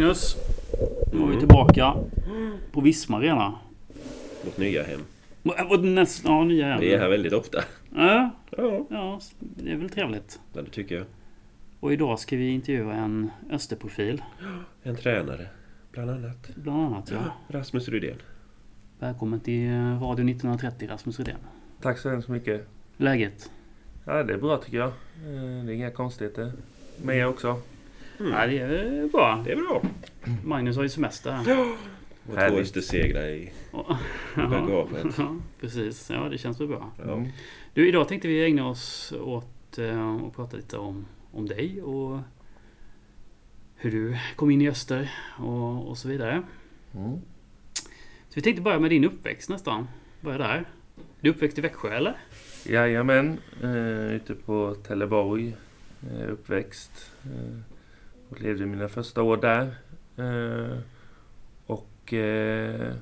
Magnus. Nu är vi tillbaka på Visma Arena. Vårt nya hem. Vårt näst, ja, nya hem. Vi är här väldigt ofta. Ja, Ja, ja, det är väl trevligt. det tycker jag. Och idag ska vi intervjua en Österprofil. En tränare, bland annat. Bland annat ja. Rasmus Rydén. Välkommen till Radio 1930 Rasmus Rydén. Tack så hemskt mycket. Läget? Ja, det är bra tycker jag. Eh, Det är inga konstigheter. Med er också. Ja, det är bra. Det är bra. Magnus har ju semester här. Och två. Östersegrar i Ja, bagaget. ja, precis. Ja, det känns väl bra. Ja. Mm. Du, idag tänkte vi ägna oss åt eh, att prata lite om, om dig och hur du kom in i Öster och, och så vidare. Mm. Så vi tänkte börja med din uppväxt nästan. Börja där. Du är uppväxt i Växjö eller? Jajamän. Eh, ute på Trelleborg. Eh, uppväxt. Eh, och levde mina första år där. Eh, och eh,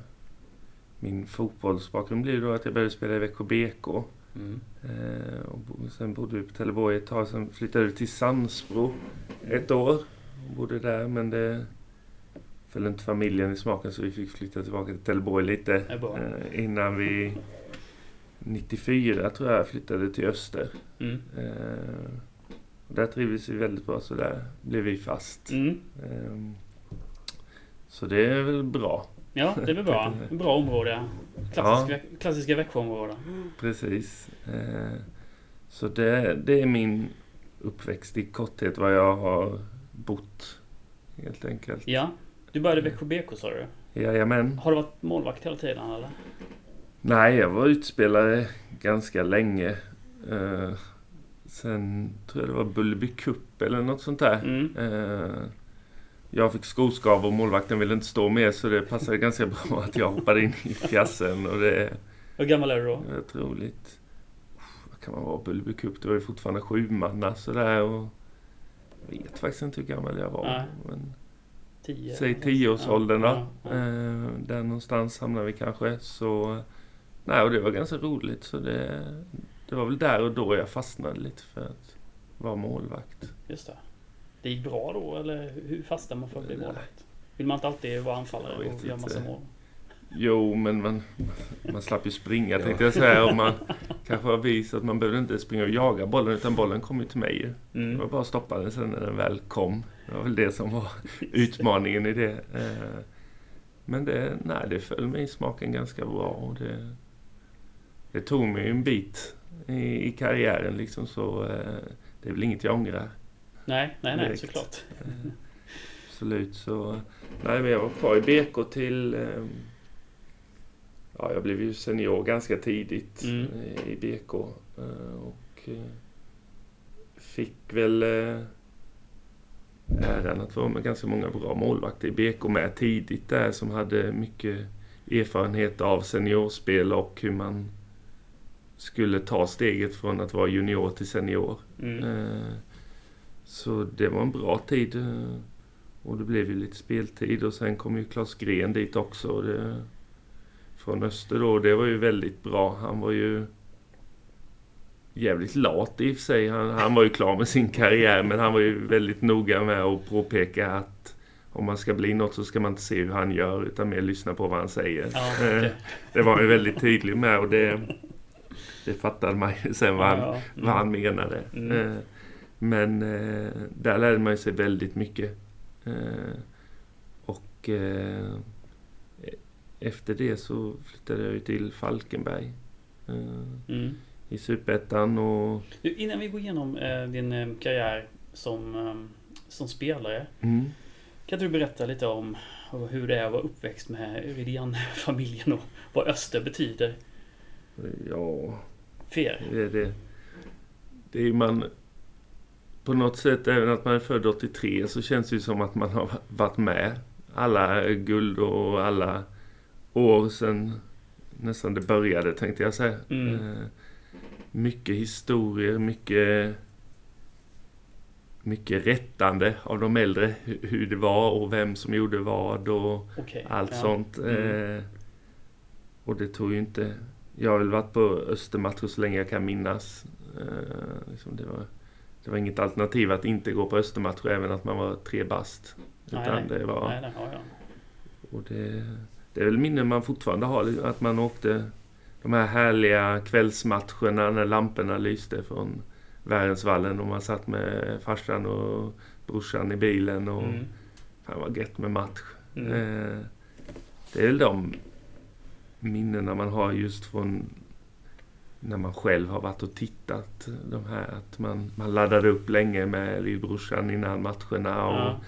min fotbollsbakgrund blev då att jag började spela i Växjö BK. Mm. Eh, och sen bodde vi på Trelleborg ett tag. Sen flyttade vi till Sandsbro ett år. Och bodde där men det föll inte familjen i smaken så vi fick flytta tillbaka till Trelleborg lite. Eh, innan vi 94 tror jag flyttade till Öster. Mm. Eh, där trivdes vi väldigt bra så där blev vi fast. Mm. Eh, så det är väl bra. Ja, det blir bra. Bra område. Klassiska, klassiska Växjöområde. Precis. Eh, så det, det är min uppväxt i korthet vad jag har bott. Helt enkelt. Ja. Du började i Växjö BK sa du. Jajamän. Har du varit målvakt hela tiden eller? Nej, jag var utspelare ganska länge. Sen tror jag det var Bulleby Cup eller något sånt där. Mm. Eh, jag fick skoskav och målvakten ville inte stå med så det passade ganska bra att jag hoppade in i fjässen och det Hur gammal är du då? rätt roligt. Vad kan man vara? Bulleby Cup, det var ju fortfarande sju manna sådär och jag vet faktiskt inte hur gammal jag var. Nej. Men, Tio? säg tioårsåldern då. Ja, ja, ja. Eh, där någonstans hamnade vi kanske. Så, nej, och det var ganska roligt. Så det, det var väl där och då jag fastnade lite för att vara målvakt. Just det. Det gick bra då eller hur fastnar man för att bli Nej. målvakt? Vill man inte alltid vara anfallare och göra massa mål? Jo, men man, man slapp ju springa tänkte jag säga. Och man kanske har visat att man behövde inte springa och jaga bollen utan bollen kom ju till mig ju. Det Mm. var bara att stoppa den sen när den väl kom. Det var väl det som var utmaningen i det. Eh, Men det, nej, det föll mig i smaken ganska bra. Och det, det tog mig en bit i, i karriären liksom så eh, det är väl inget jag ångrar. Nej, nej, nej, Direkt. såklart. Eh, Absolut så. Nej men jag var kvar i BK till eh, Ja jag blev ju senior ganska tidigt Mm. eh, i BK. Och fick väl äran att vara med ganska många bra målvakter i BK med tidigt där som hade mycket erfarenhet av seniorspel och hur man skulle ta steget från att vara junior till senior. Mm. Eh, Så det var en bra tid. eh, Och det blev ju lite speltid och sen kom ju Klas Gren dit också. Det, från Öster då. Det var ju väldigt bra. Han var ju jävligt lat i och för sig. Han, han var ju klar med sin karriär men han var ju väldigt noga med att påpeka att om man ska bli något så ska man inte se hur han gör utan mer lyssna på vad han säger. Ja, okej. Det var han ju väldigt tydlig med och det, det fattade man ju sen vad han, Ja, ja. Mm. vad han menade. Mm. Eh, Men eh, där lärde man sig väldigt mycket. Eh, Och efter det så flyttade jag till Falkenberg Mm. i Superettan och innan vi går igenom din karriär som, som spelare. mm, Kan du berätta lite om hur det är att vara uppväxt med Rydén-familjen och vad Öster betyder ja, för er? det är det. Det är man på något sätt, även att man är född 83 så känns det ju som att man har varit med alla guld och alla år sedan nästan det började tänkte jag säga. Mm. Eh, mycket historier, mycket mycket rättande av de äldre hu- hur det var och vem som gjorde vad och Okej. allt ja. sånt. Mm. Eh, och det tog ju inte... Jag har väl varit på Östermatcher så länge jag kan minnas. Eh, liksom det, var, det var inget alternativ att inte gå på Östermatcher även att man var tre bast. Utan nej, nej. det var... Nej, nej, ja, ja. Och det, det är väl minnen man fortfarande har. Att man åkte de här härliga kvällsmatcherna när lamporna lyste från Värensvallen och man satt med farsan och brorsan i bilen och Mm. fan vad gött med match. Mm. Eh, det är väl de minnena man har just från när man själv har varit och tittat. De här att man, man laddade upp länge med lillbrorsan innan matcherna och Ja.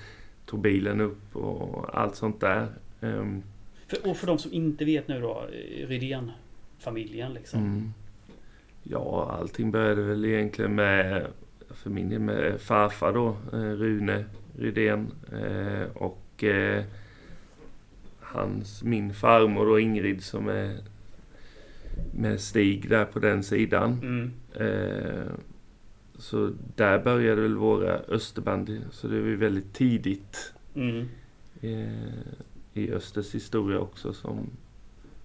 tog bilen upp och allt sånt där. Ehm, För, och för de som inte vet nu då, eh, Rydén-familjen liksom. Mm. Ja, allting började väl egentligen med, för min del med farfar då, eh, Rune Rydén. Eh, och hans, min farmor då Ingrid som är med Stig där på den sidan. Mm. Eh, så där började väl våra Österbandy, så det var ju väldigt tidigt Mm. eh, i Östers historia också som,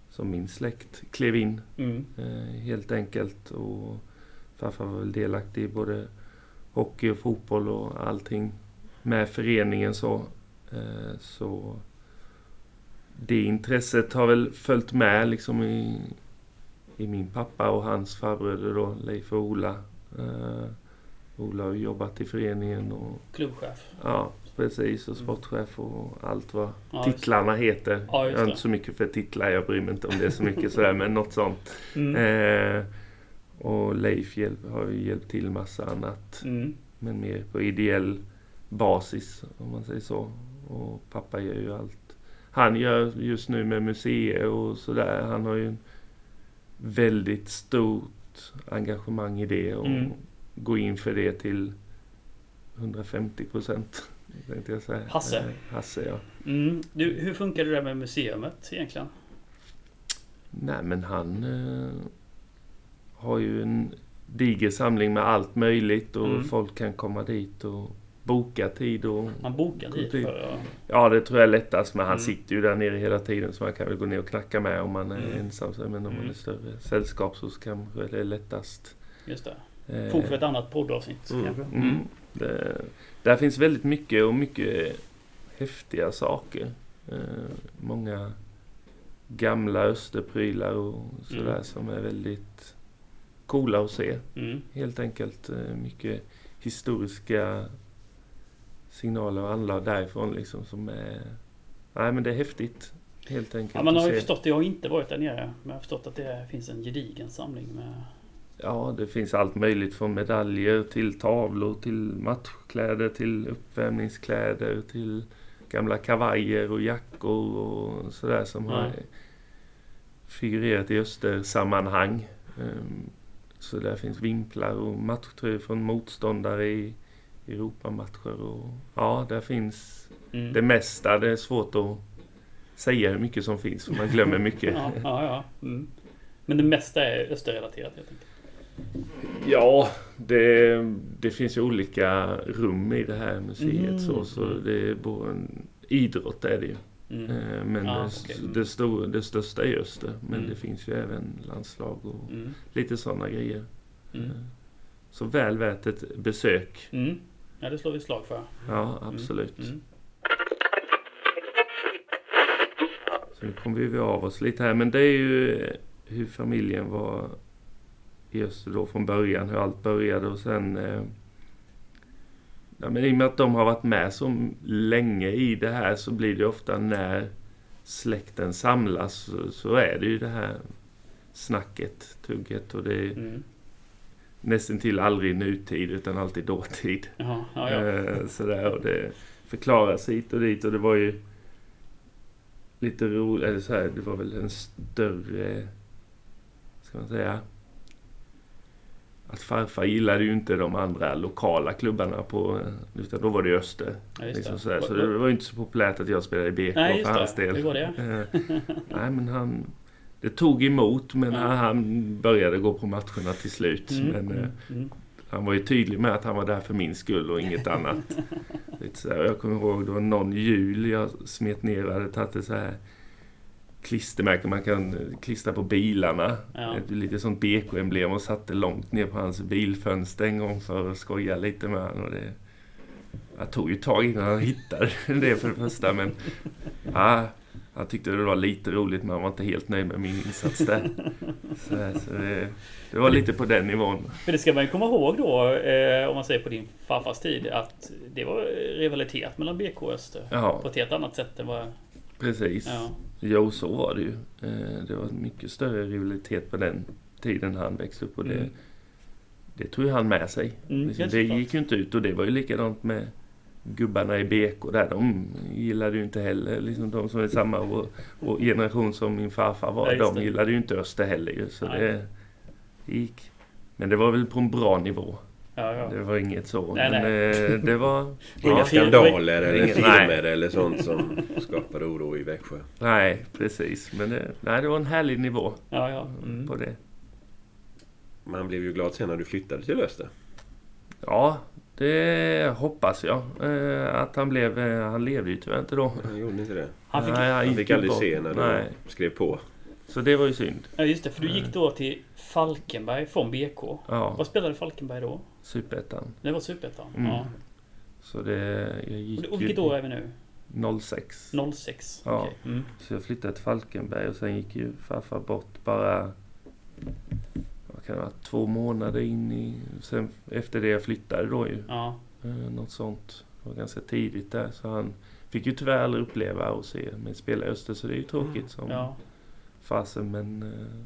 som min släkt klev in Mm. Eh, helt enkelt. Och farfar var väl delaktig i både hockey och fotboll och allting med föreningen så. Eh, så det intresset har väl följt med liksom i, i min pappa och hans farbröder då, Leif och Ola. Eh, Ola har jobbat i föreningen och Klubbchef. ja, precis och sportchef och allt vad Ja, titlarna heter. Ja, jag är inte så mycket för titlar, jag bryr mig inte om det så mycket sådär, men något sånt. Mm. Eh, och Leif hjälp, har ju hjälpt till massa annat. Mm. Men mer på ideell basis, om man säger så. Och pappa gör ju allt. Han gör just nu med museer och sådär. Han har ju en väldigt stort engagemang i det och Mm. går in för det till 150 procent. Tänkte jag säga. Hasse. Eh, Hasse, ja. Mm. Du, hur funkar det där med museumet egentligen? Nej men han eh, har ju en diger samling med allt möjligt och Mm. folk kan komma dit och boka tid och... Man bokar dit Tid. för att... Ja det tror jag är lättast men han Mm. sitter ju där nere hela tiden så man kan väl gå ner och knacka med om man är Mm. ensam. Så, Men om man Mm. är större sällskap så kanske det är lättast. Just det. Eh, Fog för ett annat poddavsnitt Mm. kanske. Mm. Det, där finns väldigt mycket och mycket häftiga saker. Eh, många gamla österprylar och sådär Mm. som är väldigt coola att se. Mm. Helt enkelt eh, mycket historiska signaler och anlag därifrån liksom som är... Nej men det är häftigt. Helt enkelt Ja, man har ju förstått, jag har inte varit där nere, men jag har förstått att det finns en gedigen samling med... Ja, det finns allt möjligt från medaljer till tavlor till matchkläder till uppvärmningskläder till gamla kavajer och jackor och sådär som Ja. har figurerat i östersammanhang. Ehm, Så där finns vimplar och matchtröjor från motståndare i Europamatcher och ja, där finns Mm. det mesta. Det är svårt att säga hur mycket som finns för man glömmer mycket. Ja, ja, ja. Mm. Men det mesta är österrelaterat helt enkelt. Ja, det, det finns ju olika rum i det här museet. Mm. Så, så det är både en idrott är det ju. Mm. Eh, Men Ja, det, okej. det, stor, det största är Öster. Men Mm. det finns ju även landslag och Mm. lite sådana grejer. Mm. Eh, Så väl värt ett besök. Mm. Ja, det slår vi slag för. Ja, absolut. Mm. Så nu kommer vi av oss lite här. Men det är ju hur familjen var i Öster då från början. Hur allt började och sen... Eh, ja, men I och med att de har varit med så länge i det här så blir det ofta när släkten samlas så, så är det ju det här snacket, tugget och det Mm. Nästan till aldrig nutid utan alltid dåtid. Jaha, ja, ja. Eh, sådär och det förklaras hit och dit och det var ju lite roligt, eller så här, det var väl en större, ska man säga, att farfar gillade ju inte de andra lokala klubbarna på, utan då var det Öster. ja Liksom det. sådär. Så det var ju inte så populärt att jag spelade i BK Nej, för hans det. del. Hur var det? Eh, Nej men han, det tog emot men Ja. han, började gå på matcherna till slut. Mm, Men, eh, mm, mm. han var ju tydlig med att han var där för min skull och inget annat. Lite jag kommer ihåg det var någon jul jag smet ner och hade tagit ett så här klistermärke man kan klistra på bilarna. Ja. Ett lite sånt BK-emblem och satte långt ner på hans bilfönster en gång för att skoja lite med honom. Det, Jag tog ju tag innan han hittade det för det första men ja, han tyckte det var lite roligt men han var inte helt nöjd med min insats där. Så, så det, det var lite på den nivån. För det ska man ju komma ihåg då, eh, om man säger på din farfars tid, att det var rivalitet mellan BK och Öster. Ja. På ett helt annat sätt än vad... Precis. Ja. Jo, så var det ju. Eh, Det var mycket större rivalitet på den tiden han växte upp och det, Mm. det tog ju han med sig. Mm, Liksom, det gick ju inte ut och det var ju likadant med gubbarna i BK där. De gillade ju inte heller, liksom de som är samma år, och generation som min farfar var, Ja, de gillade ju inte Öster heller ju. Så Nej. det, det gick. Men det var väl på en bra nivå. Ja, ja. Det var inget så. Nej, men nej. eh, det var... Inga Ja. skandaler eller Ingen- filmer nej. eller sånt som skapade oro i Växjö. Nej, precis. Men det, nej, det var en härlig nivå ja, ja. Mm. på det. Man blev ju glad sen när du flyttade till Öster. Ja, det hoppas jag. Eh, att han blev... Eh, han levde ju tyvärr inte då. Han gjorde inte det. Han fick, Nej, Han gick fick aldrig se när du skrev på. så det var ju synd. ja, just det. För du gick då till Falkenberg från BK. Ja, Vad spelade Falkenberg då? superettan. Det var Superettan? Mm. Ja. Så det... Jag gick och vilket år är vi nu? 06. 06? Ja. Okej. Mm. Så jag flyttade till Falkenberg och sen gick ju farfar bort bara... Kan det vara? Två månader in i... Sen efter det jag flyttade då ju. Ja. Eh, något sånt. Det var ganska tidigt där. Så han fick ju tyvärr aldrig uppleva och se mig spela i Öster. Så det är ju tråkigt som Ja. fasen. Men eh,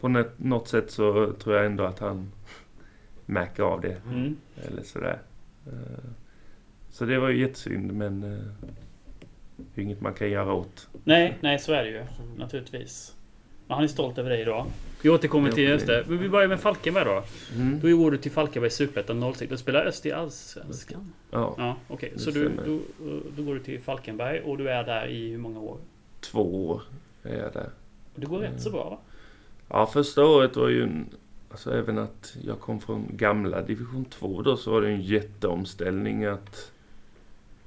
på nå- något sätt så tror jag ändå att han märker av det. Mm. Eller sådär. Eh, så det var ju jättesynd men det är inget man kan göra åt. Nej, nej så är det ju. Naturligtvis. Men han är stolt över dig idag. Vi återkommer till Öster. Men Vi börjar med Falkenberg då. Mm. Då går du till Falkenberg Superettan 06. Du spelar Öster i Allsvenskan? Ja, Ja, okej. Det Så du, då, då går du till Falkenberg och du är där i hur många år? två år är jag där. Och det går rätt så bra va? Ja, första året var ju en... Alltså även att jag kom från gamla division 2 då så var det en jätteomställning att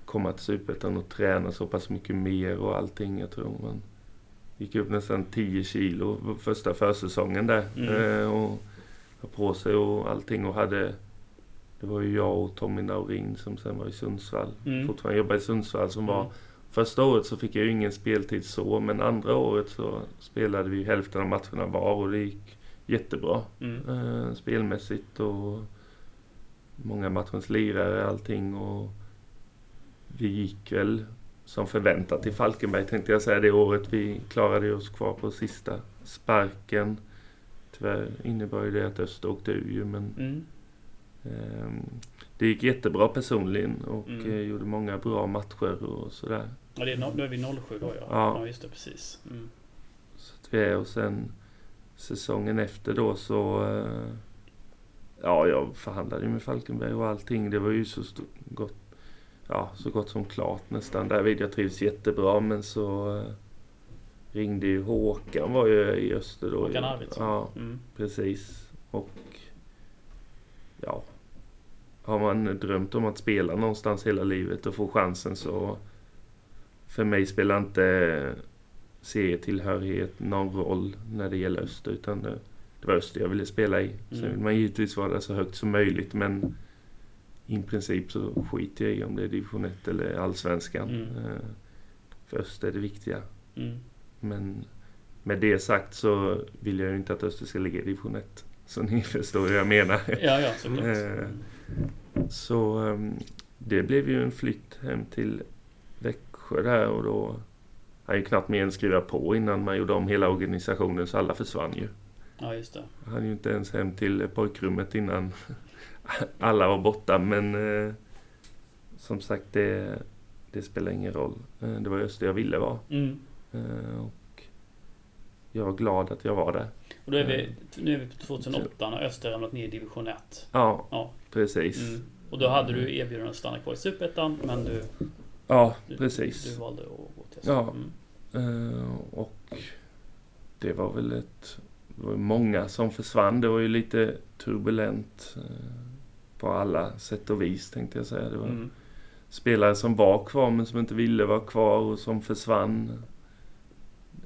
komma till Superettan och träna så pass mycket mer och allting. Jag tror man gick upp nästan 10 kilo första försäsongen där. Mm. Eh, och på sig och allting och hade... Det var ju jag och Tommy Naurin som sen var i Sundsvall. Mm. Fortfarande jobbar i Sundsvall som var Mm. Första året så fick jag ju ingen speltid så, men andra året så spelade vi hälften av matcherna var och det gick jättebra. Mm. Eh, spelmässigt och många matchens lirare allting och vi gick väl som förväntat till Falkenberg tänkte jag säga det året. Vi klarade oss kvar på sista sparken. Tyvärr innebar ju det att Öster åkte ur ju men Mm. ehm, det gick jättebra personligen och Mm. eh, gjorde många bra matcher och sådär. Ja, det är, no- nu är vi 07 då ja. Ja. Ja, just det. Precis. Mm. Så att vi är och sen säsongen efter då så... eh, Ja, jag förhandlade ju med Falkenberg och allting. Det var ju så gott, ja, så gott som klart nästan. Därvid jag trivs jättebra men så eh, ringde ju Håkan var ju i Öster då. Håkan. Arvidsson. Ja, Mm. precis. Och ja, har man drömt om att spela någonstans hela livet och få chansen så för mig spelar inte serietillhörighet någon roll när det gäller Öster utan det, det var Öster jag ville spela i. Sen Mm. vill man givetvis vara där så högt som möjligt men i princip så skiter jag i om det är division 1 eller allsvenskan. Mm. Eh, För Öster är det viktiga. Mm. Men med det sagt så vill jag ju inte att Öster ska ligga i division 1. Så ni förstår hur jag menar. Ja, ja, såklart. Eh. Så ehm, det blev ju en flytt hem till Växjö där och då hann ju knappt mer än skriva på innan man gjorde om hela organisationen så alla försvann ju. Ja, just det. Hann ju inte ens hem till pojkrummet innan alla var borta men eh, som sagt det, det spelar ingen roll. Eh, det var Öster jag ville vara. Mm. Eh, och jag var glad att jag var där. Och då är vi, nu är vi på 2008 när Öster ramlat ner i division 1. Ja, Ja. precis. Mm. Och då hade du erbjudande att stanna kvar i Superettan, men du, Ja, du, precis. du valde att gå till Öster. Ja. Mm. Eh, och det var väl ett... Det var många som försvann. Det var ju lite turbulent eh, på alla sätt och vis tänkte jag säga. Det var Mm. spelare som var kvar men som inte ville vara kvar och som försvann.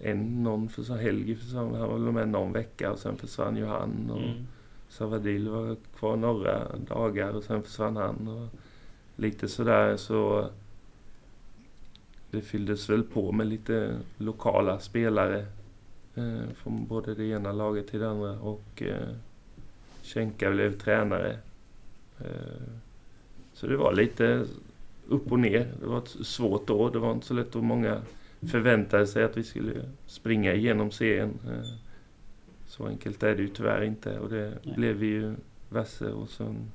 En, någon försvann, Helgi försvann, han var väl med någon vecka och sen försvann ju han. Och Mm. Savadil var kvar några dagar och sen försvann han. Och lite sådär så det fylldes väl på med lite lokala spelare eh, från både det ena laget till det andra och eh, Schenka blev tränare. Eh, så det var lite upp och ner. Det var ett svårt år. Det var inte så lätt och många förväntade sig att vi skulle springa igenom serien. Eh, så enkelt är det ju tyvärr inte och det Nej. blev vi ju vasse och sen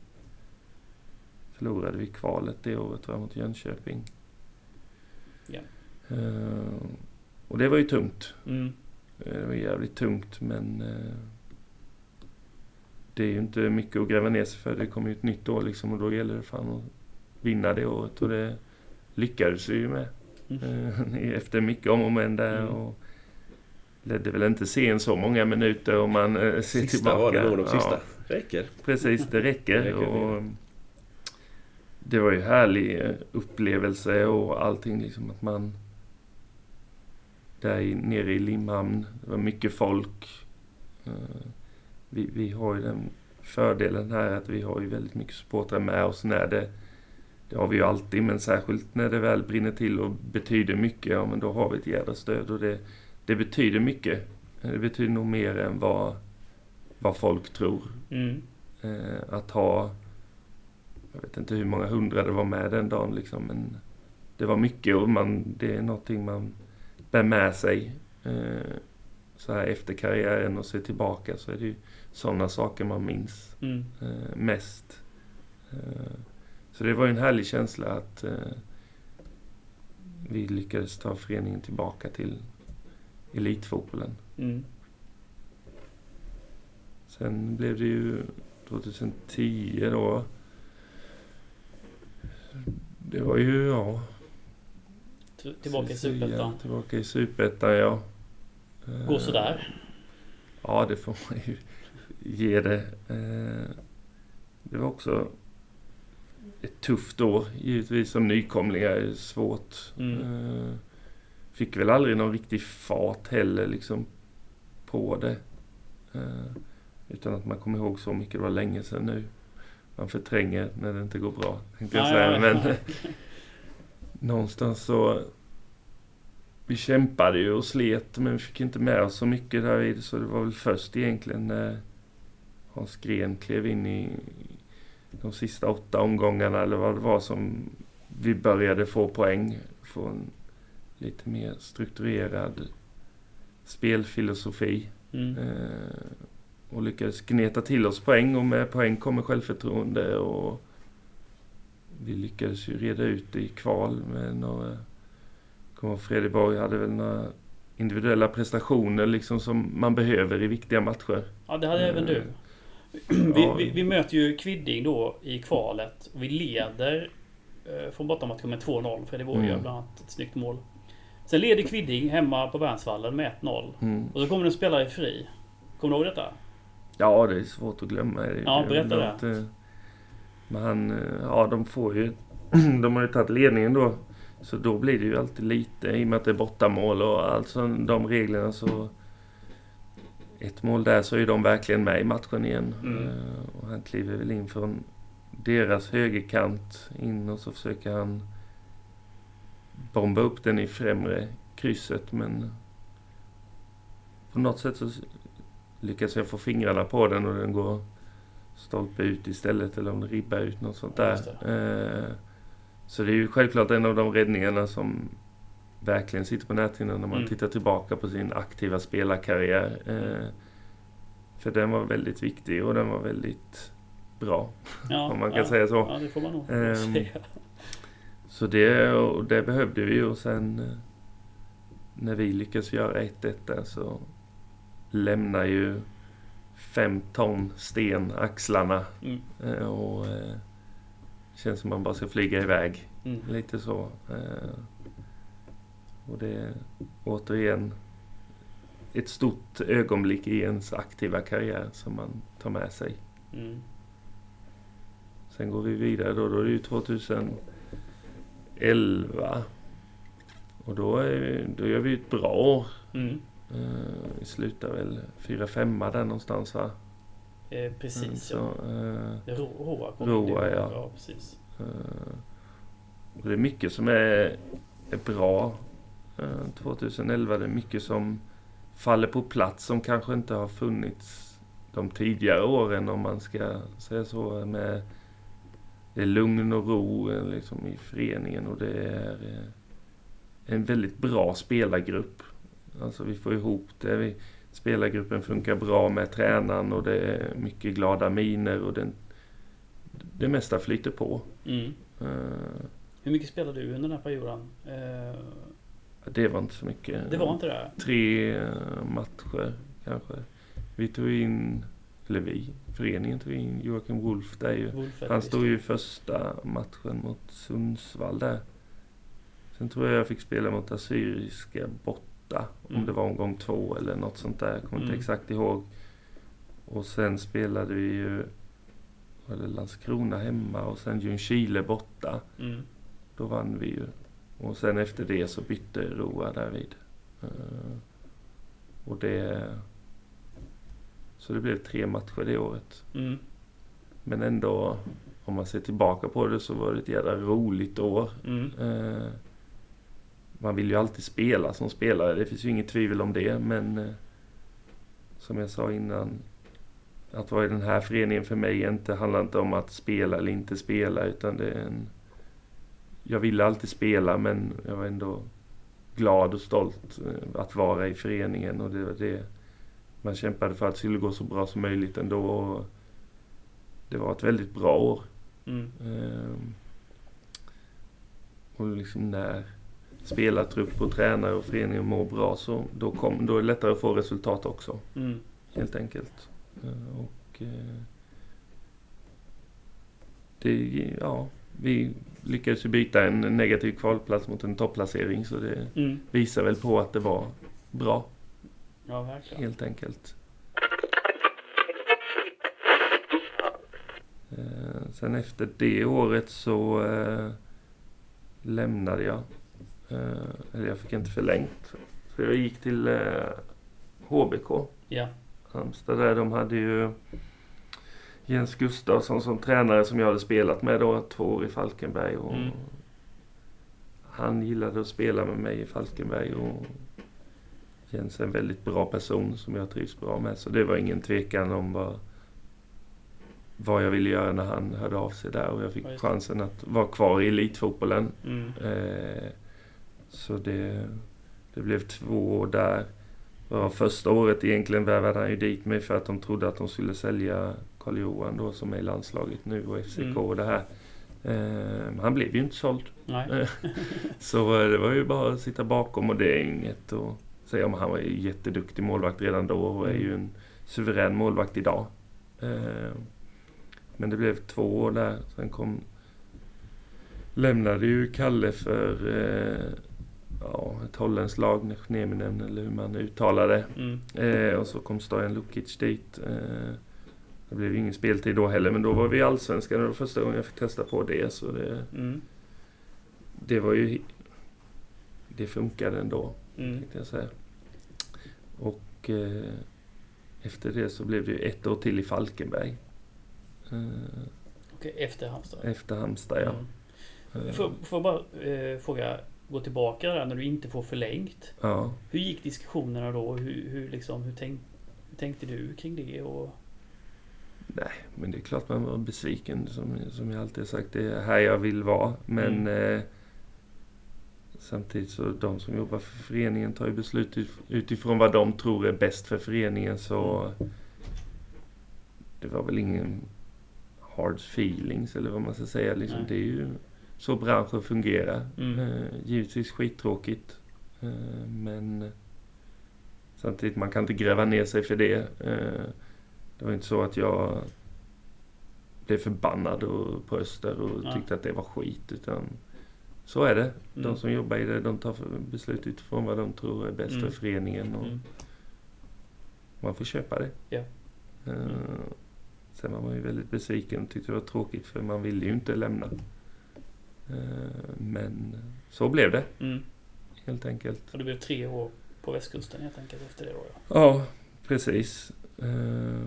förlorade vi kvalet det året jag, mot Jönköping. Ja. Eh, och det var ju tungt. Mm. Det var jävligt tungt men det är ju inte mycket att gräva ner sig för. Det kommer ju ett nytt år liksom och då gäller det fan att vinna det året och det lyckades vi ju med. Eh, Efter mycket om och men där Mm. och ledde väl inte serien så många minuter om man eh, ser Sista tillbaka. var det nog de Ja. sista. Räcker. Precis, det räcker. Det räcker, och det var ju härlig eh, upplevelse och allting liksom att man där nere i Limhamn, det var mycket folk. Vi, vi har ju den fördelen här att vi har ju väldigt mycket supportrar med oss när det det har vi ju alltid, men särskilt när det väl brinner till och betyder mycket, ja men då har vi ett jädra stöd och det, det betyder mycket. Det betyder nog mer än vad, vad folk tror. Mm. Eh, att ha, jag vet inte hur många hundra det var med den dagen liksom, men det var mycket och man, det är någonting man bär med sig. Eh, så här efter karriären och se tillbaka så är det ju sådana saker man minns Mm. eh, mest. Eh, så det var ju en härlig känsla att eh, vi lyckades ta föreningen tillbaka till elitfotbollen. Mm. Sen blev det ju 2010 då. Det var ju, ja... T- Tillbaka i Superettan. Tillbaka i Superettan, ja. Går Eh, sådär. Ja, det får man ju ge det. Eh, Det var också ett tufft år. Givetvis som nykomling är svårt. Mm. Eh, Fick väl aldrig någon riktig fart heller liksom på det. Eh, Utan att man kommer ihåg så mycket. Det var länge sedan nu. Man förtränger när det inte går bra. Tänkte jag Ja, säga. Men någonstans så... Vi kämpade ju och slet men vi fick inte med oss så mycket där i det. Så det var väl först egentligen när Hans Gren klev in i de sista åtta omgångarna eller vad det var som vi började få poäng. Få en lite mer strukturerad spelfilosofi. Mm. Eh, och lyckades gneta till oss poäng och med poäng kommer självförtroende och vi lyckades ju reda ut i kval med några... Kommer Fredrik Borg hade väl några individuella prestationer liksom som man behöver i viktiga matcher. Ja, det hade även du. Vi, vi, vi möter ju Kvidding då i kvalet. Vi leder eh, från bortamatchen med 2-0. Fredrik Borg Mm. gör bland annat ett snyggt mål. Sen leder Kvidding hemma på Värnsvallen med 1-0. Mm. Och så kommer det en spelare fri. Kommer du ihåg detta? Ja, det är svårt att glömma. Det Ja, berätta det. något, eh, Men han, eh, ja de får ju... De har ju tagit ledningen då. Så då blir det ju alltid lite, i och med att det är bortamål och alltså de reglerna så... Ett mål där så är de verkligen med i matchen igen. Mm. Eh, Och han kliver väl in från deras högerkant in och så försöker han bomba upp den i främre krysset men på något sätt så lyckas jag få fingrarna på den och den går stolpe ut istället eller om det ribbar ut något sånt där. just Eh, så det är ju självklart en av de räddningarna som verkligen sitter på näthinnan när man Mm. tittar tillbaka på sin aktiva spelarkarriär. Eh, för den var väldigt viktig och den var väldigt bra. Ja, Om man kan ja, säga så. Ja, det får man nog Ehm, säga. Så det, och det behövde vi och sen eh, när vi lyckas göra 1-1 där så lämnar ju fem ton sten axlarna Mm. eh, och eh, känns som man bara ska flyga iväg. Mm. Lite så. eh, Och det är återigen ett stort ögonblick i ens aktiva karriär som man tar med sig. Mm. Sen går vi vidare då, då är det ju 2011. Och då, är, då gör vi ett bra år. Mm. Eh, vi slutar väl 4-5 där någonstans va? Eh, precis Mm, ja. så, eh, Ro- Roa kom Roa, ja. ja. precis. Eh, och det är mycket som är, är bra eh, 2011. Det är mycket som faller på plats som kanske inte har funnits de tidigare åren om man ska säga så. Med, det är lugn och ro eh, liksom, i föreningen och det är eh, en väldigt bra spelargrupp. Alltså vi får ihop det. Vi, spelargruppen funkar bra med tränaren och det är mycket glada miner och den, det mesta flyter på. Mm. Eh, Hur mycket spelade du under den här perioden? Eh, det var inte så mycket. det var inte det? Tre eh, matcher kanske. Vi tog in, eller vi, föreningen tog in Joakim Wolf där ju. Wolfett, Han stod ju första matchen mot Sundsvall där. Sen tror jag jag fick spela mot Assyriska borta. Om Mm. det var omgång två eller något sånt där. Jag kommer inte Mm. exakt ihåg. Och sen spelade vi ju eller Landskrona hemma och sen Ljungskile borta. Mm. Då vann vi ju. Och sen efter det så bytte Roa därvid. Eh, och det... Så det blev tre matcher det året. Mm. Men ändå, om man ser tillbaka på det så var det ett jävla roligt år. Mm. Eh, man vill ju alltid spela som spelare, det finns ju inget tvivel om det. Men eh, som jag sa innan, att vara i den här föreningen för mig inte, handlar inte om att spela eller inte spela. Utan det är en... Jag ville alltid spela men jag var ändå glad och stolt eh, att vara i föreningen. Och det var det man kämpade för att det skulle gå så bra som möjligt ändå. Och det var ett väldigt bra år. Mm. Ehm, och liksom när spelartrupp och tränare och föreningen mår bra så då, kom, då är det lättare att få resultat också. Mm. Helt enkelt. Eh, och eh, det, ja, vi lyckades ju byta en negativ kvalplats mot en topplacering så det Mm. visar väl på att det var bra Ja, verkligen. helt enkelt. Eh, sen efter det året så eh, lämnade jag. Eh, eller jag fick inte förlängt. Så jag gick till HBK. Ja. Halmstad där. De hade ju Jens Gustafsson som tränare som jag hade spelat med då två år i Falkenberg. Och Mm. Han gillade att spela med mig i Falkenberg och Jens är en väldigt bra person som jag trivs bra med. Så det var ingen tvekan om vad, vad jag ville göra när han hörde av sig där och jag fick Ja, chansen att vara kvar i elitfotbollen. Mm. Eh, så det, det blev två år där. Ja, första året egentligen värvade han ju dit mig för att de trodde att de skulle sälja Karl-Johan då som är i landslaget nu och FCK Mm. och det här. Eh, han blev ju inte såld. Så eh, det var ju bara att sitta bakom och det är inget att säga om. Han var ju jätteduktig målvakt redan då och är ju en suverän målvakt idag. Eh, Men det blev två år där. Sen kom... Lämnade ju Kalle för eh, ja, ett holländskt lag, Neminen eller hur man uttalar det. Mm. Eh, och så kom Stojan Lukic dit. Eh, det blev ju ingen speltid då heller, men då var vi i Allsvenskan och det var första gången jag fick testa på det. Så det, Mm. det var ju... Det funkade ändå, Mm. tänkte jag säga. Och eh, efter det så blev det ju ett år till i Falkenberg. Eh, Okej, efter Halmstad. efter Halmstad, ja. Mm. Eh, får jag bara eh, fråga, gå tillbaka där när du inte får förlängt. ja. Hur gick diskussionerna då? Hur, hur, liksom, hur, tänk, hur tänkte du kring det? Och, Nej, men det är klart man var besviken som, som jag alltid har sagt. Det är här jag vill vara. Men eh, samtidigt så de som jobbar för föreningen tar ju beslut ut- utifrån vad de tror är bäst för föreningen. Så det var väl ingen hard feelings eller vad man ska säga. Liksom, det är ju så branschen fungerar. Mm. Eh, givetvis skittråkigt. Eh, men samtidigt, man kan inte gräva ner sig för det. Eh, det var inte så att jag blev förbannad och, på Öster och Ja. tyckte att det var skit. Utan så är det. De Mm. som jobbar i det, de tar beslut utifrån vad de tror är bäst Mm. för föreningen. Och mm. Man får köpa det. Ja. Eh, sen var man ju väldigt besviken och tyckte det var tråkigt för man ville ju inte lämna. Eh, men så blev det Mm. helt enkelt. Och det blev tre år på västkusten helt enkelt efter det då ja. Ja, precis. Eh,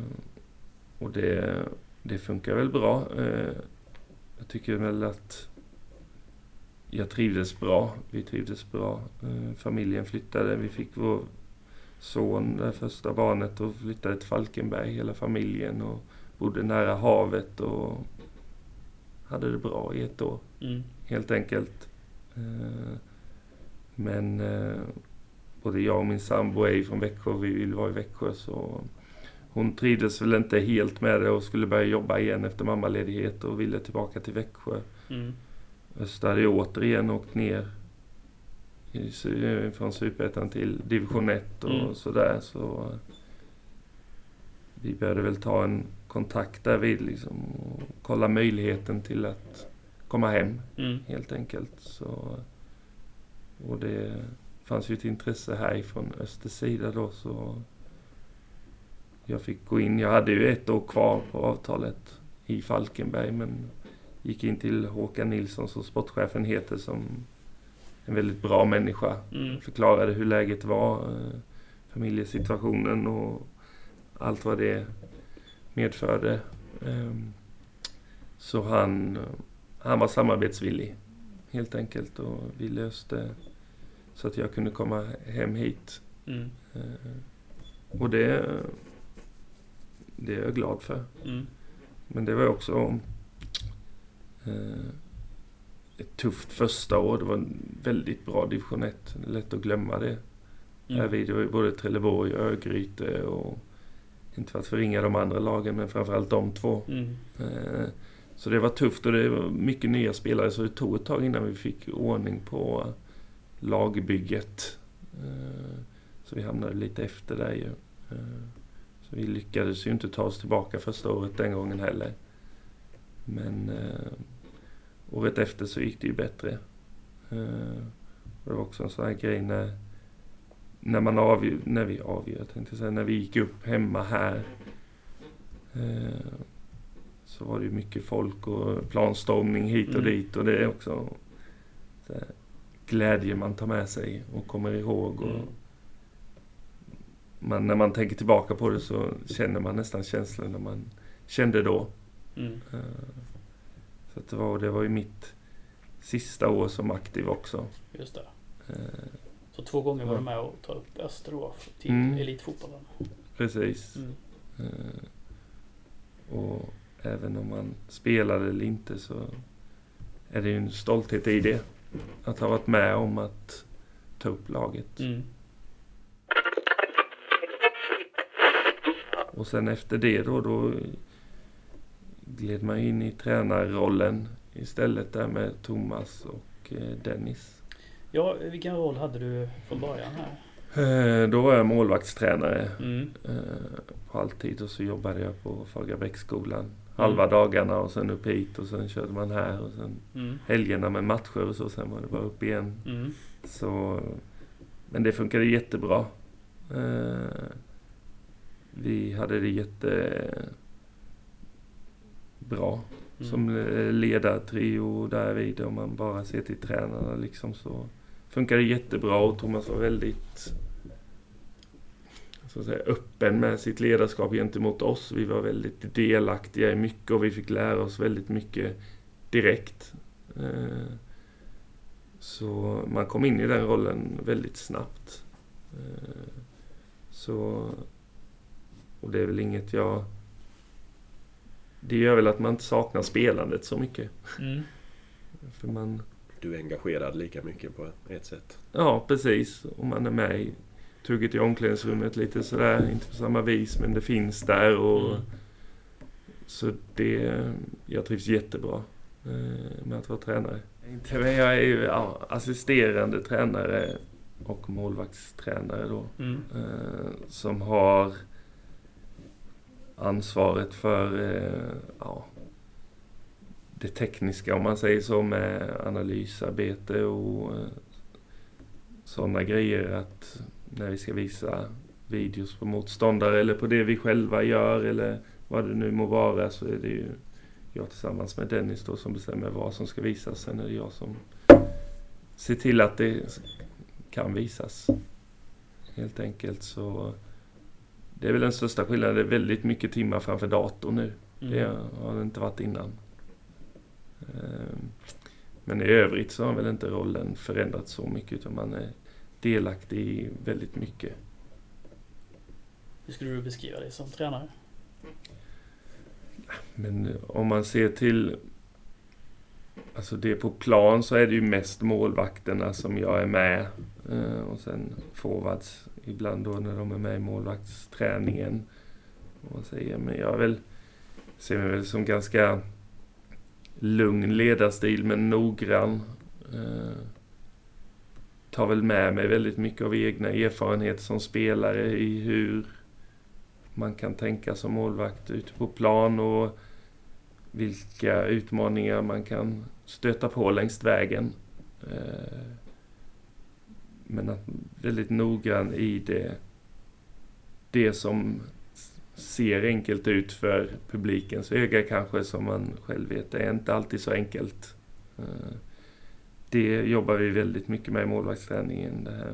och det, det funkar väl bra. Eh, jag tycker väl att jag trivdes bra. Vi trivdes bra. Eh, familjen flyttade. Vi fick vår son, det första barnet, och flyttade till Falkenberg, hela familjen. Och bodde nära havet och hade det bra i ett år, Mm. helt enkelt. Men både jag och min sambo är ju från Växjö, vi vill vara i Växjö, så hon trivdes väl inte helt med det och skulle börja jobba igen efter mammaledighet och ville tillbaka till Växjö. Mm. Öster hade återigen åkt ner i, från Superettan till division 1 och Mm. sådär. Så vi började väl ta en kontakt därvid liksom och kolla möjligheten till att komma hem Mm. helt enkelt. Så, och det fanns ju ett intresse härifrån Östers sida då så jag fick gå in. Jag hade ju ett år kvar på avtalet i Falkenberg men gick in till Håkan Nilsson som sportchefen heter som en väldigt bra människa. Mm. Förklarade hur läget var, eh, familjesituationen och allt vad det medförde. Ehm, Så han, han var samarbetsvillig helt enkelt och vi löste så att jag kunde komma hem hit. Mm. Eh, Och det, det är jag glad för. Mm. Men det var också eh, ett tufft första år. Det var en väldigt bra division 1. Lätt att glömma det. Mm. Härvid var ju både Trelleborg och Örgryte och inte för att förringa de andra lagen men framförallt de två. Mm. Eh, Så det var tufft och det var mycket nya spelare så det tog ett tag innan vi fick ordning på lagbygget. Eh, Så vi hamnade lite efter där ju. Eh, vi lyckades ju inte ta oss tillbaka första året den gången heller. Men eh, året efter så gick det ju bättre. Eh, Det var också en sån här grej när, när man avgör, när vi avgör, tänkte säga, när vi gick upp hemma här. Eh, så var det ju mycket folk och planstormning hit och Mm. dit och det är också så här, glädje man tar med sig och kommer ihåg. Och Mm. Man, när man tänker tillbaka på det så känner man nästan känslorna man kände då. Mm. Eh, Så det, var, det var ju mitt sista år som aktiv också. Just det. Eh, Så två gånger var du med och ta upp Öster då till Mm. elitfotbollen. Precis. Mm. Eh, Och även om man spelade eller inte så är det ju en stolthet i det. Att ha varit med om att ta upp laget. Mm. Och sen efter det då, då gled man in i tränarrollen istället där med Thomas och eh, Dennis. Ja, vilken roll hade du från början här? Eh, Då var jag målvaktstränare Mm. eh, på halvtid och så jobbade jag på Fagerbäcksskolan halva dagarna och sen upp hit och sen körde man här och sen Mm. helgerna med matcher och så. Sen var det bara upp igen. Mm. Så, men det funkade jättebra. Vi hade det jättebra Mm. som ledartrio därvid om man bara ser till tränarna liksom så funkade det jättebra och Thomas var väldigt så att säga, öppen med sitt ledarskap gentemot oss. Vi var väldigt delaktiga i mycket och vi fick lära oss väldigt mycket direkt. Eh, Så man kom in i den rollen väldigt snabbt. Eh, Så, och det är väl inget jag... Det gör väl att man inte saknar spelandet så mycket. Mm. För man, Du är engagerad lika mycket på ett sätt. ja precis, och man är med i tugget i omklädningsrummet lite sådär, inte på samma vis men det finns där och Mm. så det, jag trivs jättebra eh, med att vara tränare. Inte men Jag är ju ja, assisterande tränare och målvaktstränare då. Mm. eh, som har ansvaret för eh, ja, det tekniska om man säger så med analysarbete och eh, sådana grejer att när vi ska visa videos på motståndare eller på det vi själva gör eller vad det nu må vara så är det ju jag tillsammans med Dennis då som bestämmer vad som ska visas. Sen är det jag som ser till att det kan visas. Helt enkelt så det är väl den största skillnaden. Det är väldigt mycket timmar framför datorn nu. Det Mm. har det inte varit innan. Eh, men i övrigt så har väl inte rollen förändrats så mycket utan man är delaktig i väldigt mycket. Hur skulle du beskriva dig som tränare? Men om man ser till Alltså det på plan så är det ju mest målvakterna som jag är med. Eh, och sen forwards ibland då när de är med i målvaktsträningen. Säger. Men jag väl, ser mig väl som ganska lugn ledarstil men noggrann. Eh, tar väl med mig väldigt mycket av egna erfarenheter som spelare i hur man kan tänka som målvakt ute på plan och vilka utmaningar man kan stöta på längs vägen. Eh, men att väldigt noggrann i det, det som ser enkelt ut för publikens öga kanske, som man själv vet, det är inte alltid så enkelt. Eh, det jobbar vi väldigt mycket med i målvaktsträningen. Det här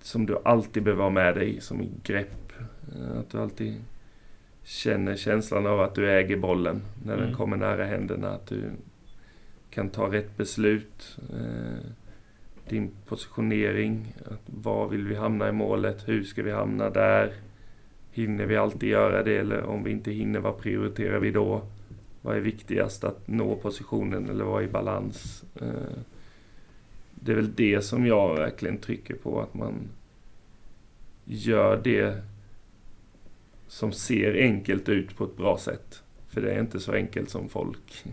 som du alltid behöver ha med dig som grepp. Eh, att du alltid känner känslan av att du äger bollen när mm. den kommer nära händerna. Att du kan ta rätt beslut. Eh, din positionering. Att var vill vi hamna i målet? Hur ska vi hamna där? Hinner vi alltid göra det? Eller om vi inte hinner, vad prioriterar vi då? Vad är viktigast? Att nå positionen eller vara i balans? Eh, det är väl det som jag verkligen trycker på. Att man gör det som ser enkelt ut på ett bra sätt. För det är inte så enkelt som folk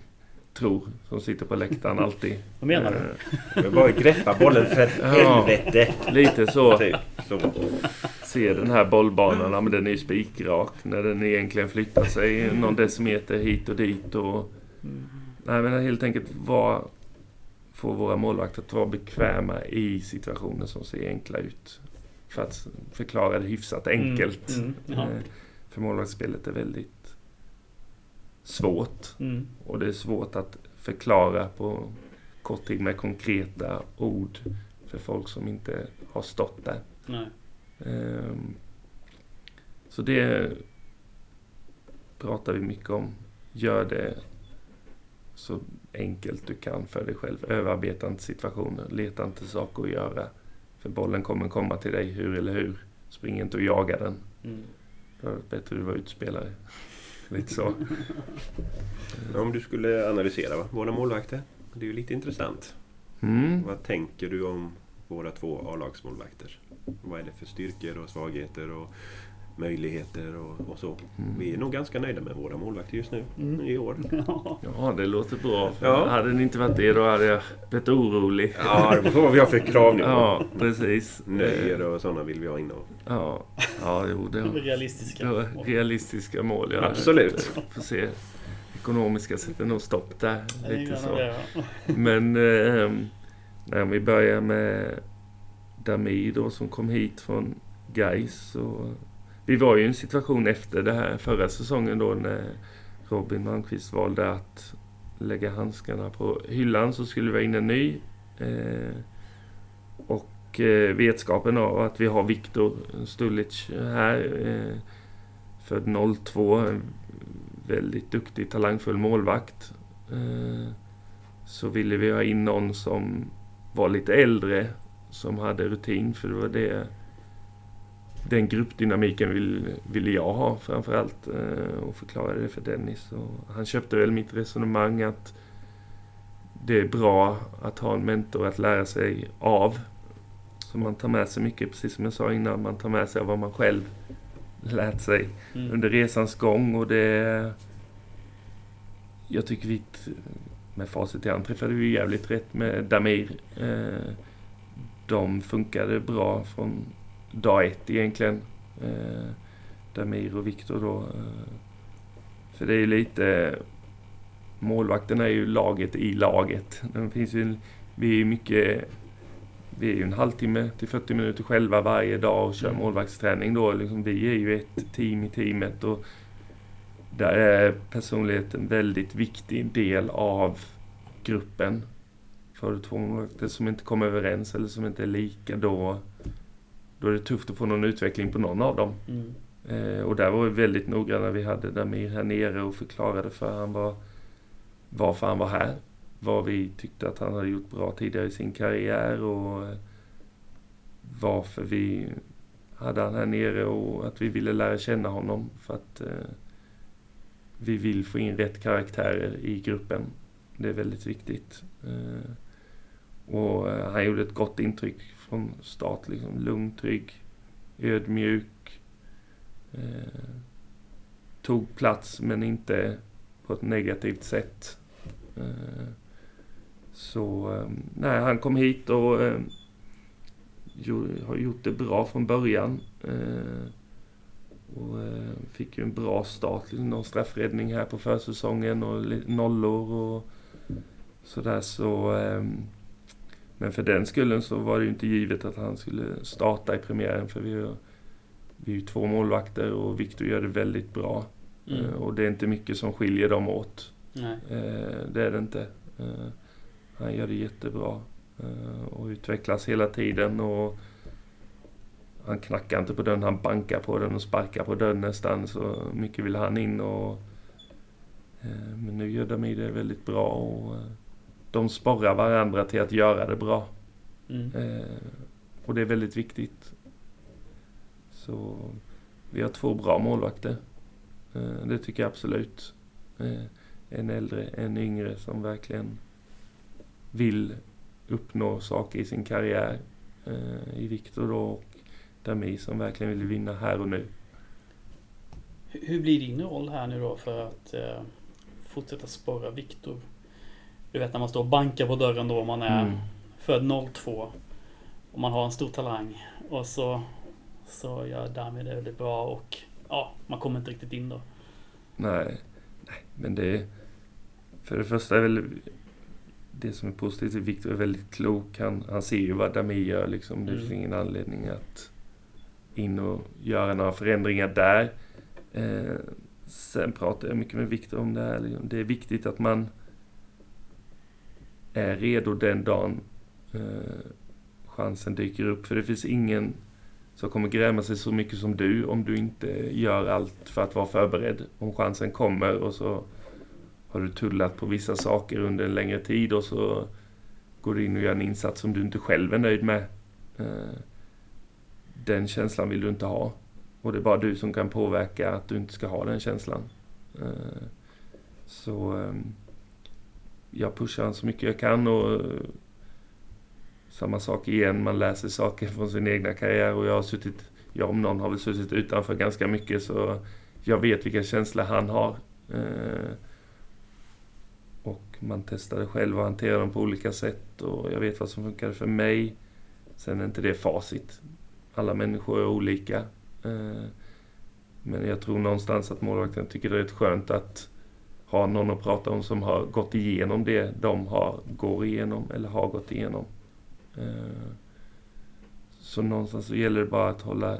tror, som sitter på läktaren alltid. Vad menar du? Jag bara greppa bollen för helvete! Ja, lite så. Typ, så. Se den här bollbanan, men den är ju spikrak när den egentligen flyttar sig någon decimeter hit och dit. Och, mm. Nej men helt enkelt var, få våra målvakter att vara bekväma i situationer som ser enkla ut. För att förklara det hyfsat enkelt. Mm, mm, ja. För målvaktsspelet är väldigt svårt. Mm. Och det är svårt att förklara på kort tid med konkreta ord för folk som inte har stått där. Um, så det pratar vi mycket om. Gör det så enkelt du kan för dig själv. Överarbeta inte situationer. Leta inte saker att göra. För bollen kommer komma till dig hur eller hur. Spring inte och jaga den. Mm. Det bättre att du var utspelare. Lite så. om du skulle analysera va? våra målvakter. Det är ju lite intressant. Mm. Vad tänker du om våra två A-lagsmålvakter? Vad är det för styrkor och svagheter och möjligheter och, och så. Mm. Vi är nog ganska nöjda med våra målvakter just nu mm. i år. Ja, det låter bra. Ja. Hade det inte varit det då hade jag blivit orolig. Ja, det beror på vad vi har för krav nu. Ja, precis. Nöjer och sådana vill vi ha inne. Ja, ja jo, det var realistiska mål. Realistiska mål, ja. Absolut. Får se. Ekonomiska sätter nog stopp där. Lite så. Men eh, när vi börjar med Damir då som kom hit från Gais och vi var ju i en situation efter det här förra säsongen då när Robin Malmqvist valde att lägga handskarna på hyllan så skulle vi ha in en ny. Eh, och eh, vetskapen av att vi har Viktor Stulic här. Eh, född 02. En väldigt duktig, talangfull målvakt. Eh, så ville vi ha in någon som var lite äldre. Som hade rutin, för det var det den gruppdynamiken vill, ville jag ha framförallt eh, och förklarade det för Dennis. Och han köpte väl mitt resonemang att det är bra att ha en mentor att lära sig av. Så man tar med sig mycket, precis som jag sa innan, man tar med sig av vad man själv lärt sig mm. under resans gång och det... Jag tycker vi med facit i hand träffade vi jävligt rätt med Damir. Eh, de funkade bra från dag ett egentligen. Eh, Damir och Viktor då. Eh, för det är ju lite... Målvakten är ju laget i laget. Det finns ju, vi är mycket... Vi är ju en halvtimme till 40 minuter själva varje dag och kör mm. målvaktsträning då. Liksom, vi är ju ett team i teamet och där är personligheten en väldigt viktig del av gruppen. För två målvakter som inte kommer överens eller som inte är lika då då är det tufft att få någon utveckling på någon av dem. Mm. Eh, och där var vi väldigt noggranna. Vi hade Damir här nere och förklarade för han var varför han var här. Vad vi tyckte att han hade gjort bra tidigare i sin karriär och eh, varför vi hade han här nere och att vi ville lära känna honom för att eh, vi vill få in rätt karaktärer i gruppen. Det är väldigt viktigt. Eh, och eh, han gjorde ett gott intryck från start. Liksom. Lugn, trygg, ödmjuk. Eh, tog plats men inte på ett negativt sätt. Eh, så eh, nej, han kom hit och eh, har gjort det bra från början. Eh, och eh, fick ju en bra start, liksom, någon straffräddning här på försäsongen och nollor och sådär så. Eh, men för den skullen så var det ju inte givet att han skulle starta i premiären för vi, vi är ju två målvakter och Viktor gör det väldigt bra. Mm. Eh, och det är inte mycket som skiljer dem åt. Nej. Eh, det är det inte. Eh, han gör det jättebra och utvecklas hela tiden. och han knackar inte på dörren, han bankar på den och sparkar på dörren nästan. Så mycket vill han in och... Men nu gör de det väldigt bra och de sporrar varandra till att göra det bra. Mm. Och det är väldigt viktigt. Så vi har två bra målvakter. Eh, det tycker jag absolut. Eh, en äldre, en yngre som verkligen vill uppnå saker i sin karriär. Eh, I Viktor då och Dami som verkligen vill vinna här och nu. Hur blir din roll här nu då för att eh, fortsätta spåra Viktor? Du vet när man står och bankar på dörren då, man är mm. född 02 och man har en stor talang och så, så gör Dami det väldigt bra och ja, man kommer inte riktigt in då. Nej, nej men det... För det första är väl det som är positivt, Viktor är väldigt klok. Han, han ser ju vad Dami gör liksom. Det finns mm. ingen anledning att in och göra några förändringar där. Eh, sen pratar jag mycket med Viktor om det här. Liksom. Det är viktigt att man är redo den dagen eh, chansen dyker upp. För det finns ingen som kommer gräma sig så mycket som du om du inte gör allt för att vara förberedd. Om chansen kommer och så har du tullat på vissa saker under en längre tid och så går du in och gör en insats som du inte själv är nöjd med. Eh, den känslan vill du inte ha. Och det är bara du som kan påverka att du inte ska ha den känslan. Eh, så ehm, jag pushar så mycket jag kan och eh, samma sak igen, man läser saker från sin egna karriär och jag har suttit, jag om någon har väl suttit utanför ganska mycket så jag vet vilka känslor han har. Eh, och man testar själv och hanterade dem på olika sätt och jag vet vad som funkar för mig. Sen är inte det facit. Alla människor är olika. Eh, men jag tror någonstans att målvakten tycker det är rätt skönt att ha någon att prata om som har gått igenom det de har, går igenom eller har gått igenom. Eh, så någonstans så gäller det bara att hålla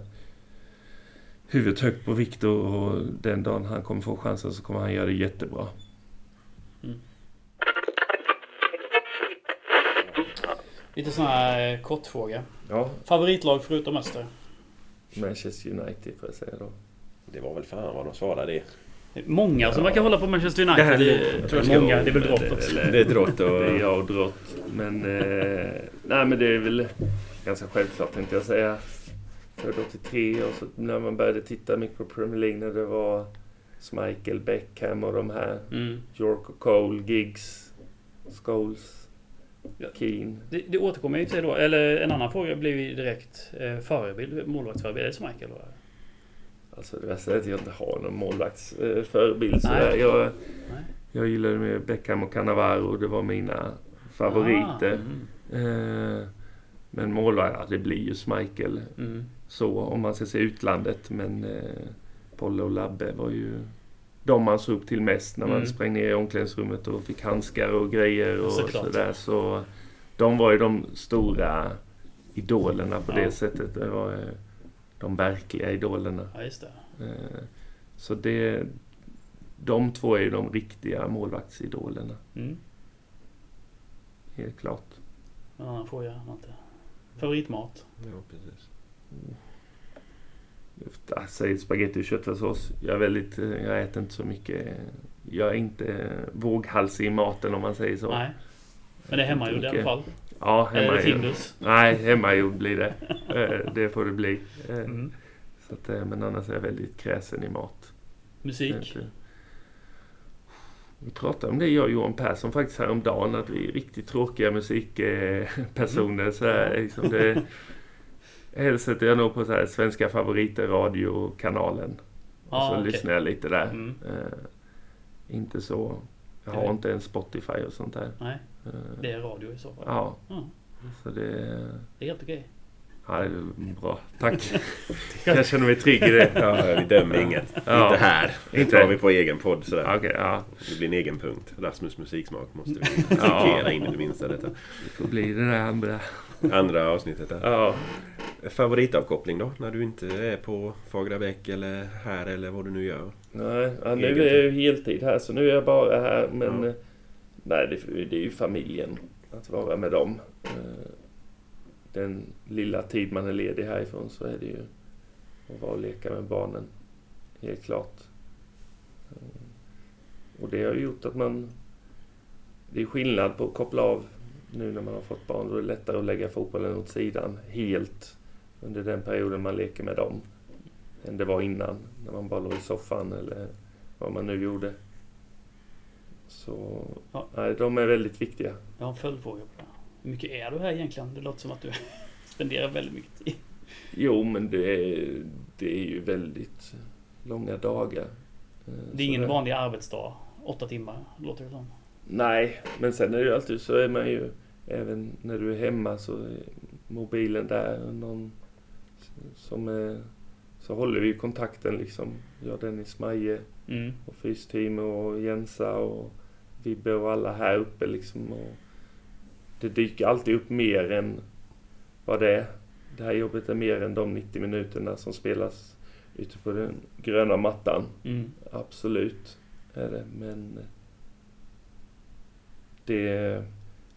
huvudet högt på Viktor och den dagen han kommer få chansen så kommer han göra det jättebra. Mm. Lite sån här eh, kortfråga. Ja. Favoritlag förutom Öster? Manchester United får jag säga då. Det var väl fan vad de svarade det. Många som ja. verkar hålla på Manchester United. Det, det, tror jag många, det är väl Drott också. Det är Drott och... Jag och Drott. Men... Eh, nej men det är väl ganska självklart tänkte jag säga. Född 83 och så när man började titta mycket på Premier League när det var Michael Beckham och de här. Mm. York och Cole, Giggs, Scholes, ja. Keane. Det, det återkommer ju till då. Eller en annan fråga blir ju direkt eh, förebild, målvaktsförebild. Är det Michael då? Alltså det värsta är att jag inte har någon målvaktsförebild. Eh, jag, jag gillade med Beckham och Cannavaro. Det var mina favoriter. Ah, mm. eh, men målvakt, det blir ju Schmeichel. Mm. Så om man ska se utlandet. Men eh, Polle och Labbe var ju de man såg upp till mest när man mm. sprang ner i omklädningsrummet och fick handskar och grejer och sådär. Så de var ju de stora idolerna på ja. det sättet. Det var, eh, de verkliga idolerna. Ja, just det. Eh, så det, de två är ju de riktiga målvaktsidolerna. Mm. Helt klart. En annan fråga, Matte. Favoritmat? Ja, precis. Jag säger spagetti och köttfärssås. Jag är väldigt, jag äter inte så mycket jag är inte våghalsig i maten om man säger så. Nej. Men det är hemmagjord i alla fall? Ja. Eller Findus? Nej, hemmagjord blir det. Eh, det får det bli. Eh, Mm. Så att, eh, men annars är jag väldigt kräsen i mat. Musik? Vi pratade om det jag och Johan Persson faktiskt häromdagen, att vi är riktigt tråkiga musikpersoner. Så här, liksom det, helst sätter jag nog på så här, svenska favoriter, radiokanalen. och Ja, så okej. lyssnar jag lite där. Mm. Eh, inte så... Jag har inte en Spotify och sånt där. Nej, Eh, det är radio i så fall. Ja, Ja, så det... det är helt okej. Ja, det är bra. Tack. jag känner mig trygg i det. Ja, vi dömer inget. Ja. Inte här. Inte. tar vi på egen podd sådär. Okej, ja. Det blir en egen punkt. Rasmus musiksmak måste vi Ja. markera in i det minsta detta. Det får bli det där andra. Andra avsnittet där. Ja. Favoritavkoppling då? När du inte är på Fagrabäck eller här eller vad du nu gör? Nej, ja, nu Egen är jag ju heltid här så nu är jag bara här. Men Ja. eh, nej, det, det är ju familjen. Att vara med dem. Eh, den lilla tid man är ledig härifrån så är det ju att vara och leka med barnen. Helt klart. Eh, och det har ju gjort att man... Det är skillnad på att koppla av nu när man har fått barn. Då är det lättare att lägga fotbollen åt sidan helt under den perioden man leker med dem än det var innan. När man bara låg i soffan eller vad man nu gjorde. Så Ja. nej, de är väldigt viktiga. Jag har en följdfråga på det. Hur mycket är du här egentligen? Det låter som att du spenderar väldigt mycket tid. Jo, men det är, det är ju väldigt långa dagar. Det är ingen så vanlig arbetsdag. Åtta timmar, låter det som. Nej, men sen är det ju alltid så är man ju även när du är hemma så är mobilen där. Någon som är, så håller vi kontakten liksom. Jag, Dennis Maje Mm. och Fysteam och Jensa och Vibbe och alla här uppe liksom. Och det dyker alltid upp mer än vad det är. Det här jobbet är mer än de 90 minuterna som spelas ute på den gröna mattan. Mm. Absolut är det, men det,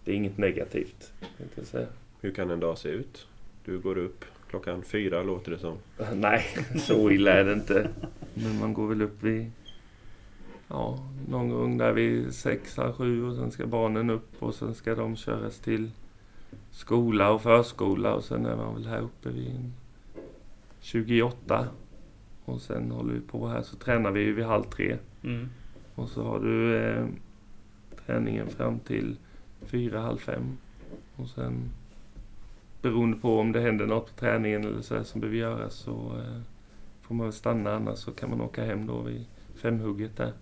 det är inget negativt. Jag säga. Hur kan en dag se ut? Du går upp klockan fyra låter det som. Nej, så illa är det inte. Men man går väl upp vid... Ja, någon gång där vid sex, halv sju och sen ska barnen upp och sen ska de köras till skola och förskola och sen är man väl här uppe vid 28. Och sen håller vi på här så tränar vi ju vid halv tre. Mm. Och så har du eh, träningen fram till fyra, halv fem. Och sen beroende på om det händer något på träningen eller så som behöver göras så eh, får man väl stanna annars så kan man åka hem då vid femhugget där.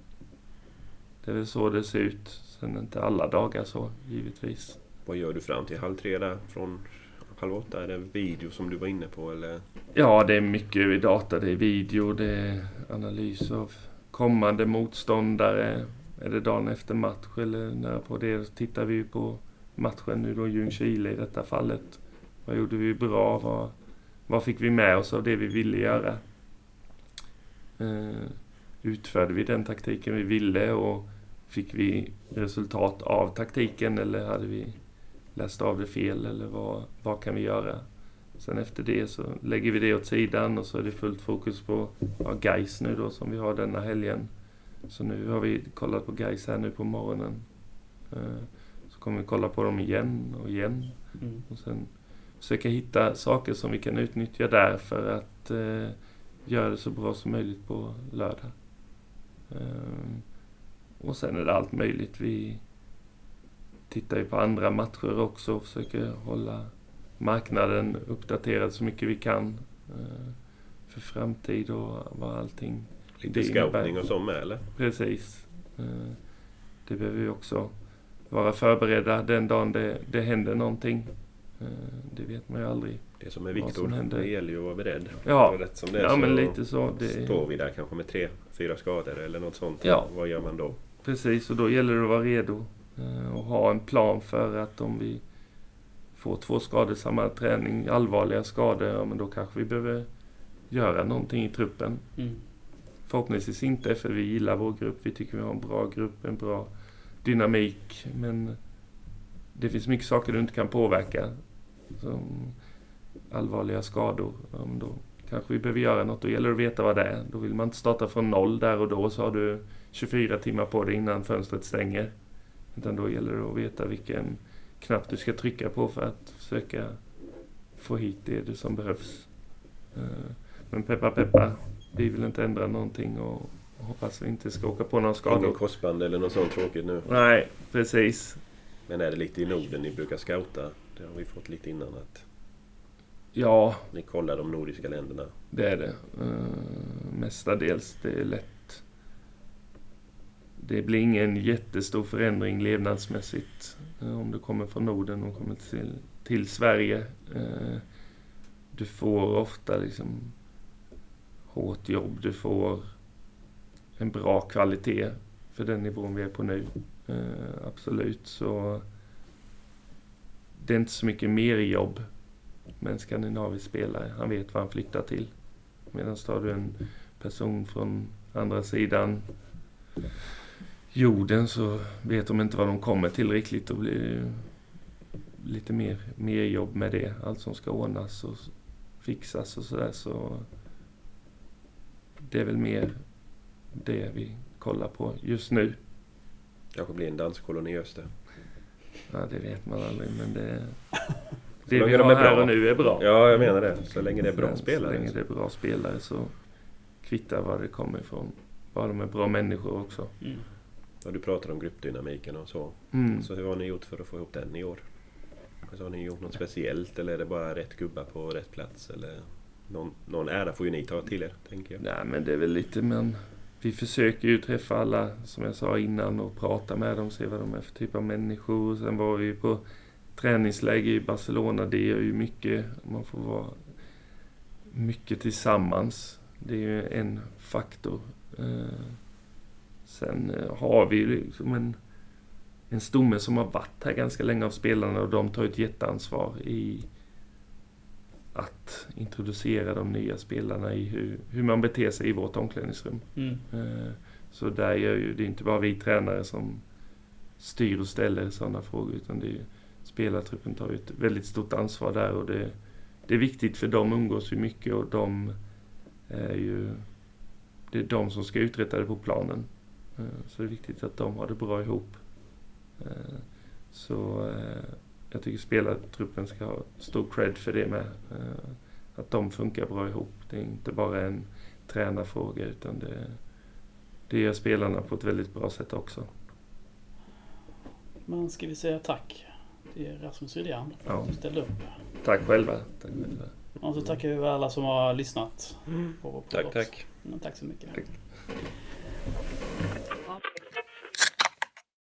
Det är väl så det ser ut. Sen inte alla dagar så givetvis. Vad gör du fram till halv tre där? Från halv åtta? Är det video som du var inne på eller? Ja, det är mycket data. Det är video, det är analys av kommande motståndare. Är det dagen efter match eller när på det tittar vi på matchen nu då, Ljungskile i detta fallet. Vad gjorde vi bra? Vad, vad fick vi med oss av det vi ville göra? Eh, utförde vi den taktiken vi ville och fick vi resultat av taktiken eller hade vi läst av det fel eller vad, vad kan vi göra? Sen efter det så lägger vi det åt sidan och så är det fullt fokus på ja, Gais nu då som vi har denna helgen. Så nu har vi kollat på Gais här nu på morgonen. Eh, Så kommer vi kolla på dem igen och igen. Mm. Och sen försöka hitta saker som vi kan utnyttja där för att eh, göra det så bra som möjligt på lördag. Eh, och sen är det allt möjligt. Vi tittar ju på andra matcher också och försöker hålla marknaden uppdaterad så mycket vi kan eh, för framtid och vad allting Lite Det scouting och så med eller? Precis. Eh, Det behöver vi också vara förberedda den dagen det, det händer någonting. Eh, Det vet man ju aldrig. Det som är som Viktor, det gäller ju att vara beredd. Ja, Och rätt som det är ja så men lite så. Det, står vi där kanske med tre, fyra skador eller något sånt. Ja. Vad gör man då? Precis, och då gäller det att vara redo eh, och ha en plan för att om vi får två skador samma träning, allvarliga skador, ja men då kanske vi behöver göra någonting i truppen. Mm. Förhoppningsvis inte, för vi gillar vår grupp. Vi tycker vi har en bra grupp, en bra dynamik. Men det finns mycket saker du inte kan påverka. Som allvarliga skador. Ja, men då kanske vi behöver göra något. Då gäller det att veta vad det är. Då vill man inte starta från noll där och då så har du 24 timmar på dig innan fönstret stänger. Utan då gäller det att veta vilken knapp du ska trycka på för att försöka få hit det som behövs. Eh, men peppa peppa, vi vill inte ändra någonting och hoppas vi inte ska åka på någon skada. Ingen korsband eller något sånt tråkigt nu? Nej, precis. Men är det lite i Norden ni brukar scouta? Det har vi fått lite innan att... Ja. Ni kollar de nordiska länderna? Det är det. Uh, mestadels. Det är lätt. Det blir ingen jättestor förändring levnadsmässigt eh, om du kommer från Norden och kommer till, till Sverige. Eh, du får ofta liksom hårt jobb. Du får en bra kvalitet för den nivån vi är på nu. Eh, absolut. Så det är inte så mycket mer jobb med en skandinavisk spelare. Han vet vad han flyttar till. Medan tar du en person från andra sidan jorden så vet de inte vad de kommer till riktigt. Då blir det lite mer, mer jobb med det. Allt som ska ordnas och fixas och sådär. Så det är väl mer det vi kollar på just nu. Kanske blir en danskoloni i öster. Ja, det vet man aldrig, men det... Det vi har här och nu är bra. Ja, jag menar det. Så länge det är bra så spelare. Så länge det är bra spelare så kvittar var det kommer ifrån. Bara de är bra människor också. Mm. Ja, du pratade om gruppdynamiken och så. Mm. Så hur har ni gjort för att få ihop den i år? Alltså, har ni gjort något speciellt eller är det bara rätt gubbar på rätt plats? Eller någon, någon ära får ju ni ta till er, tänker jag. Nej, men det är väl lite men vi försöker ju träffa alla, som jag sa innan, och prata med dem, se vad de är för typ av människor. Sen var vi på träningsläger i Barcelona. Det gör ju mycket. Man får vara mycket tillsammans. Det är ju en faktor. Sen eh, har vi liksom en, en stomme som har varit här ganska länge av spelarna och de tar ett jätteansvar i att introducera de nya spelarna i hur, hur man beter sig i vårt omklädningsrum. Mm. Eh, så där gör ju, det är inte bara vi tränare som styr och ställer sådana frågor utan det är spelartruppen tar ju ett väldigt stort ansvar där och det, det är viktigt för de umgås ju mycket och de är ju det är de som ska uträtta det på planen. Eh, så det är viktigt att de har det bra ihop. Eh, så jag tycker spelartruppen ska ha stor cred för det med. Eh, att de funkar bra ihop. Det är inte bara en tränarfråga utan det, det gör spelarna på ett väldigt bra sätt också. Men ska vi säga tack till Rasmus Rydén ja. som ställde upp. Tack själva. Tack själva. Och så tackar vi alla som har lyssnat. Mm. På tack, tack. tack så mycket. Tack.